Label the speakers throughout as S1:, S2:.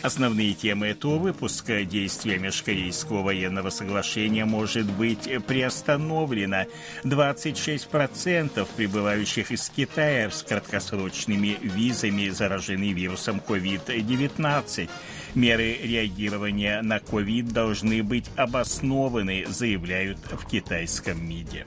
S1: Основные темы этого выпуска действия межкорейского военного соглашения может быть приостановлено. 26% прибывающих из Китая с краткосрочными визами заражены вирусом COVID-19. Меры реагирования на COVID должны быть обоснованы, заявляют в китайском МИДе.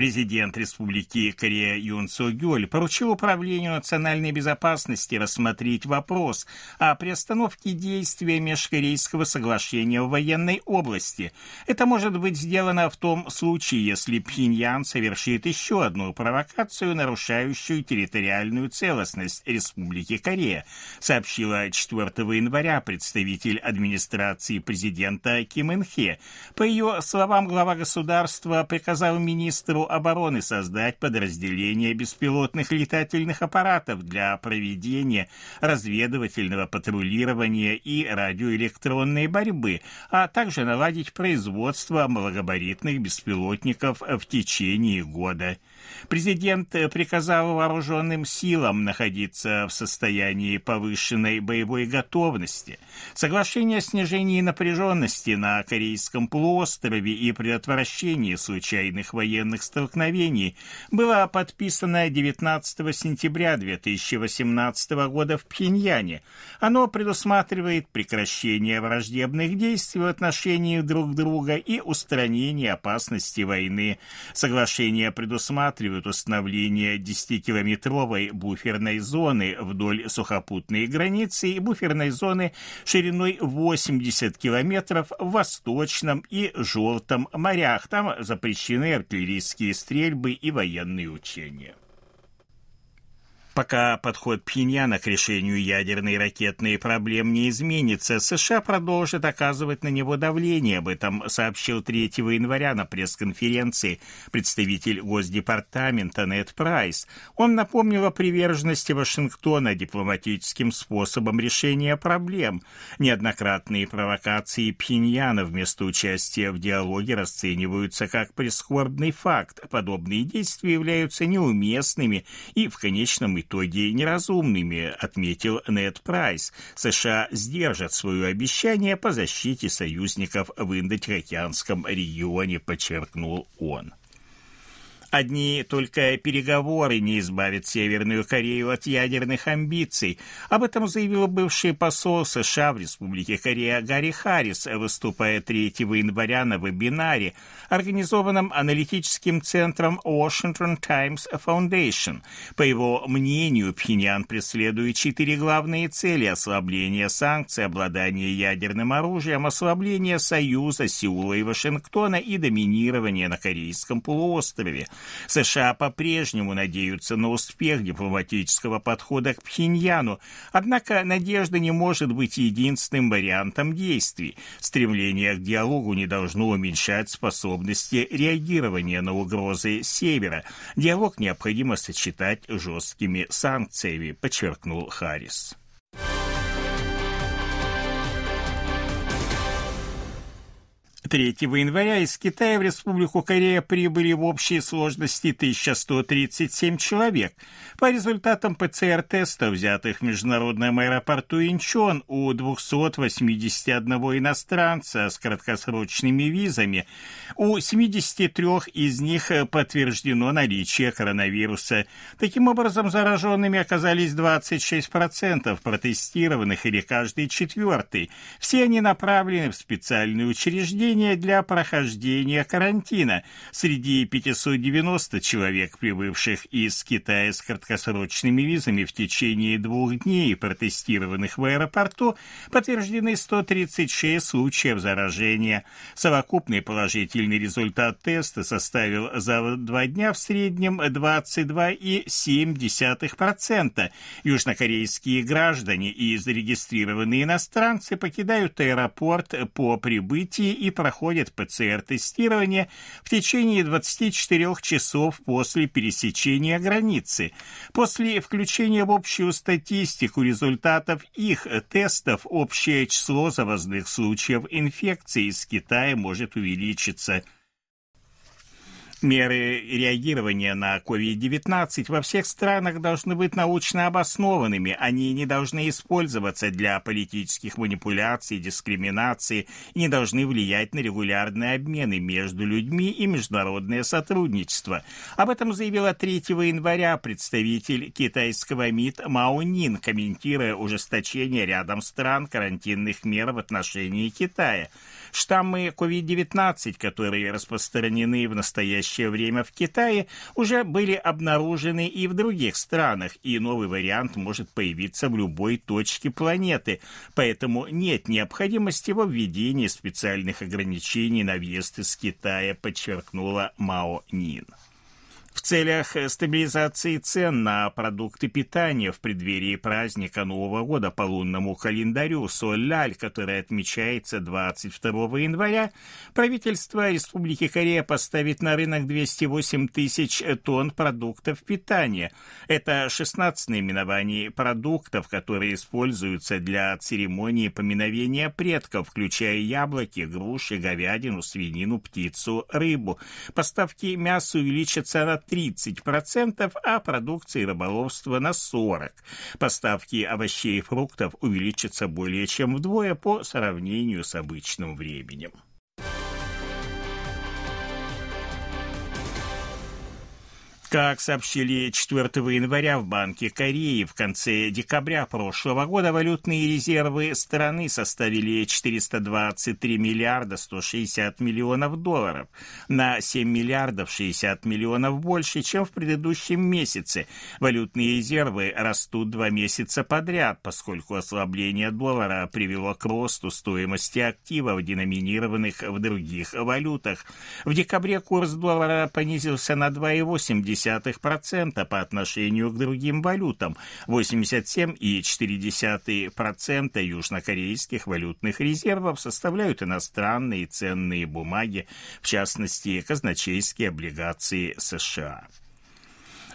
S1: Президент Республики Корея Юн Су Гёль поручил Управлению национальной безопасности рассмотреть вопрос о приостановке действия межкорейского соглашения в военной области. Это может быть сделано в том случае, если Пхеньян совершит еще одну провокацию, нарушающую территориальную целостность Республики Корея, сообщила 4 января представитель администрации президента Ким Ин Хе. По ее словам, глава государства приказал министру обороны создать подразделение беспилотных летательных аппаратов для проведения разведывательного патрулирования и радиоэлектронной борьбы, а также наладить производство малогабаритных беспилотников в течение года. Президент приказал вооруженным силам находиться в состоянии повышенной боевой готовности. Соглашение о снижении напряженности на Корейском полуострове и предотвращении случайных военных столкновений было подписано 19 сентября 2018 года в Пхеньяне. Оно предусматривает прекращение враждебных действий в отношении друг друга и устранение опасности войны. Соглашение предусматривает установление 10-километровой буферной зоны вдоль сухопутной границы и буферной зоны шириной 80 километров в Восточном и Желтом морях. Там запрещены артиллерийские стрельбы и военные учения. Пока подход Пхеньяна к решению ядерной и ракетной проблем не изменится, США продолжат оказывать на него давление. Об этом сообщил 3 января на пресс-конференции представитель Госдепартамента Нед Прайс. Он напомнил о приверженности Вашингтона дипломатическим способом решения проблем. Неоднократные провокации Пхеньяна вместо участия в диалоге расцениваются как прискорбный факт. Подобные действия являются неуместными и в конечном итоге неразумными, отметил Нед Прайс. США сдержат свое обещание по защите союзников в Индо-Тихоокеанском регионе, подчеркнул он. Одни только переговоры не избавят Северную Корею от ядерных амбиций. Об этом заявил бывший посол США в Республике Корея Гарри Харрис, выступая 3 января на вебинаре, организованном аналитическим центром Washington Times Foundation. По его мнению, Пхеньян преследует четыре главные цели – ослабление санкций, обладание ядерным оружием, ослабление союза Сеула и Вашингтона и доминирование на Корейском полуострове – США по-прежнему надеются на успех дипломатического подхода к Пхеньяну, однако надежда не может быть единственным вариантом действий. Стремление к диалогу не должно уменьшать способности реагирования на угрозы Севера. Диалог необходимо сочетать жесткими санкциями, подчеркнул Харрис. 3 января из Китая в Республику Корея прибыли в общей сложности 1137 человек. По результатам ПЦР-теста, взятых в международном аэропорту Инчон у 281 иностранца с краткосрочными визами, у 73 из них подтверждено наличие коронавируса. Таким образом, зараженными оказались 26% протестированных или каждый четвертый. Все они направлены в специальные учреждения, основания для прохождения карантина. Среди 590 человек, прибывших из Китая с краткосрочными визами в течение двух дней, протестированных в аэропорту, подтверждены 136 случаев заражения. Совокупный положительный результат теста составил за два дня в среднем 22,7%. Южнокорейские граждане и зарегистрированные иностранцы покидают аэропорт по прибытии и проходе проходит ПЦР-тестирование в течение 24 часов после пересечения границы. После включения в общую статистику результатов их тестов общее число завозных случаев инфекции из Китая может увеличиться – Меры реагирования на COVID-19 во всех странах должны быть научно обоснованными. Они не должны использоваться для политических манипуляций, дискриминации и не должны влиять на регулярные обмены между людьми и международное сотрудничество. Об этом заявила 3 января представитель китайского МИД Мао Нин, комментируя ужесточение рядом стран карантинных мер в отношении Китая. Штаммы COVID-19, которые распространены в настоящее время в Китае, уже были обнаружены и в других странах, и новый вариант может появиться в любой точке планеты, поэтому нет необходимости во введении специальных ограничений на въезд из Китая, подчеркнула Мао Нин. В целях стабилизации цен на продукты питания в преддверии праздника Нового года по лунному календарю Соль-Лаль, который отмечается 22 января, правительство Республики Корея поставит на рынок 208 тысяч тонн продуктов питания. Это 16 наименований продуктов, которые используются для церемонии поминовения предков, включая яблоки, груши, говядину, свинину, птицу, рыбу. Поставки мяса увеличатся на 30%, а продукции рыболовства на 40%. Поставки овощей и фруктов увеличатся более чем вдвое по сравнению с обычным временем. Как сообщили 4 января в Банке Кореи, в конце декабря прошлого года валютные резервы страны составили 423 миллиарда 160 миллионов долларов, на 7 миллиардов 60 миллионов больше, чем в предыдущем месяце. Валютные резервы растут два месяца подряд, поскольку ослабление доллара привело к росту стоимости активов, деноминированных в других валютах. В декабре курс доллара понизился на 2,8 0,8% по отношению к другим валютам, 87,4% южнокорейских валютных резервов составляют иностранные ценные бумаги, в частности, казначейские облигации США.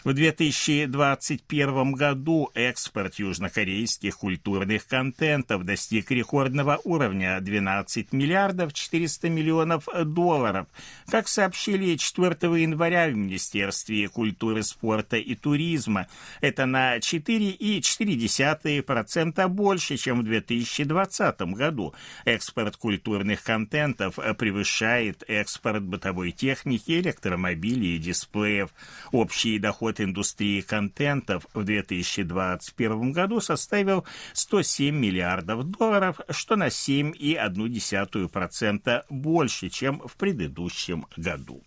S1: В 2021 году экспорт южнокорейских культурных контентов достиг рекордного уровня 12 миллиардов 400 миллионов долларов. Как сообщили 4 января в Министерстве культуры, спорта и туризма, это на 4,4% больше, чем в 2020 году. Экспорт культурных контентов превышает экспорт бытовой техники, электромобилей и дисплеев. Общий доход оборот индустрии контентов в 2021 году составил 107 миллиардов долларов, что на 7,1% больше, чем в предыдущем году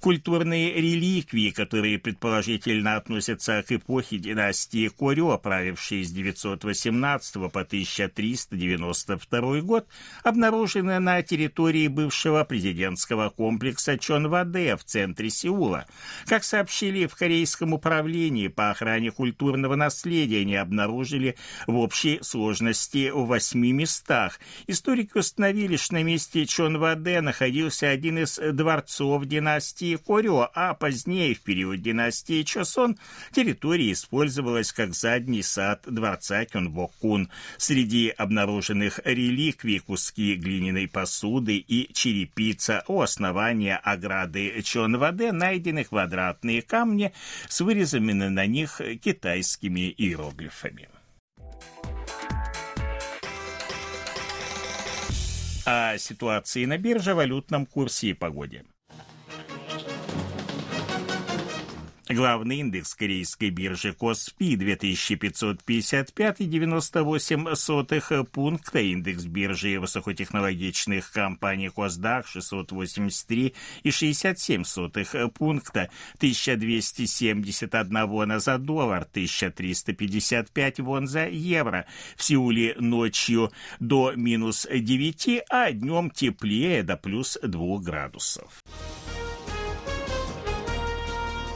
S1: культурные реликвии, которые предположительно относятся к эпохе династии Корё, правившей с 918 по 1392 год, обнаружены на территории бывшего президентского комплекса Чонваде в центре Сеула. Как сообщили в Корейском управлении по охране культурного наследия, они обнаружили в общей сложности в восьми местах. Историки установили, что на месте Чонваде находился один из дворцов династии династии Корё, а позднее, в период династии Чосон, территория использовалась как задний сад дворца Кёнбокун. Среди обнаруженных реликвий куски глиняной посуды и черепица у основания ограды Чонваде найдены квадратные камни с вырезами на них китайскими иероглифами. о ситуации на бирже, валютном курсе и погоде. Главный индекс корейской биржи Коспи 2555,98 пункта, индекс биржи высокотехнологичных компаний Косдак 683,67 пункта, 1271 вона за доллар, 1355 вон за евро. В Сеуле ночью до минус 9, а днем теплее до плюс 2 градусов.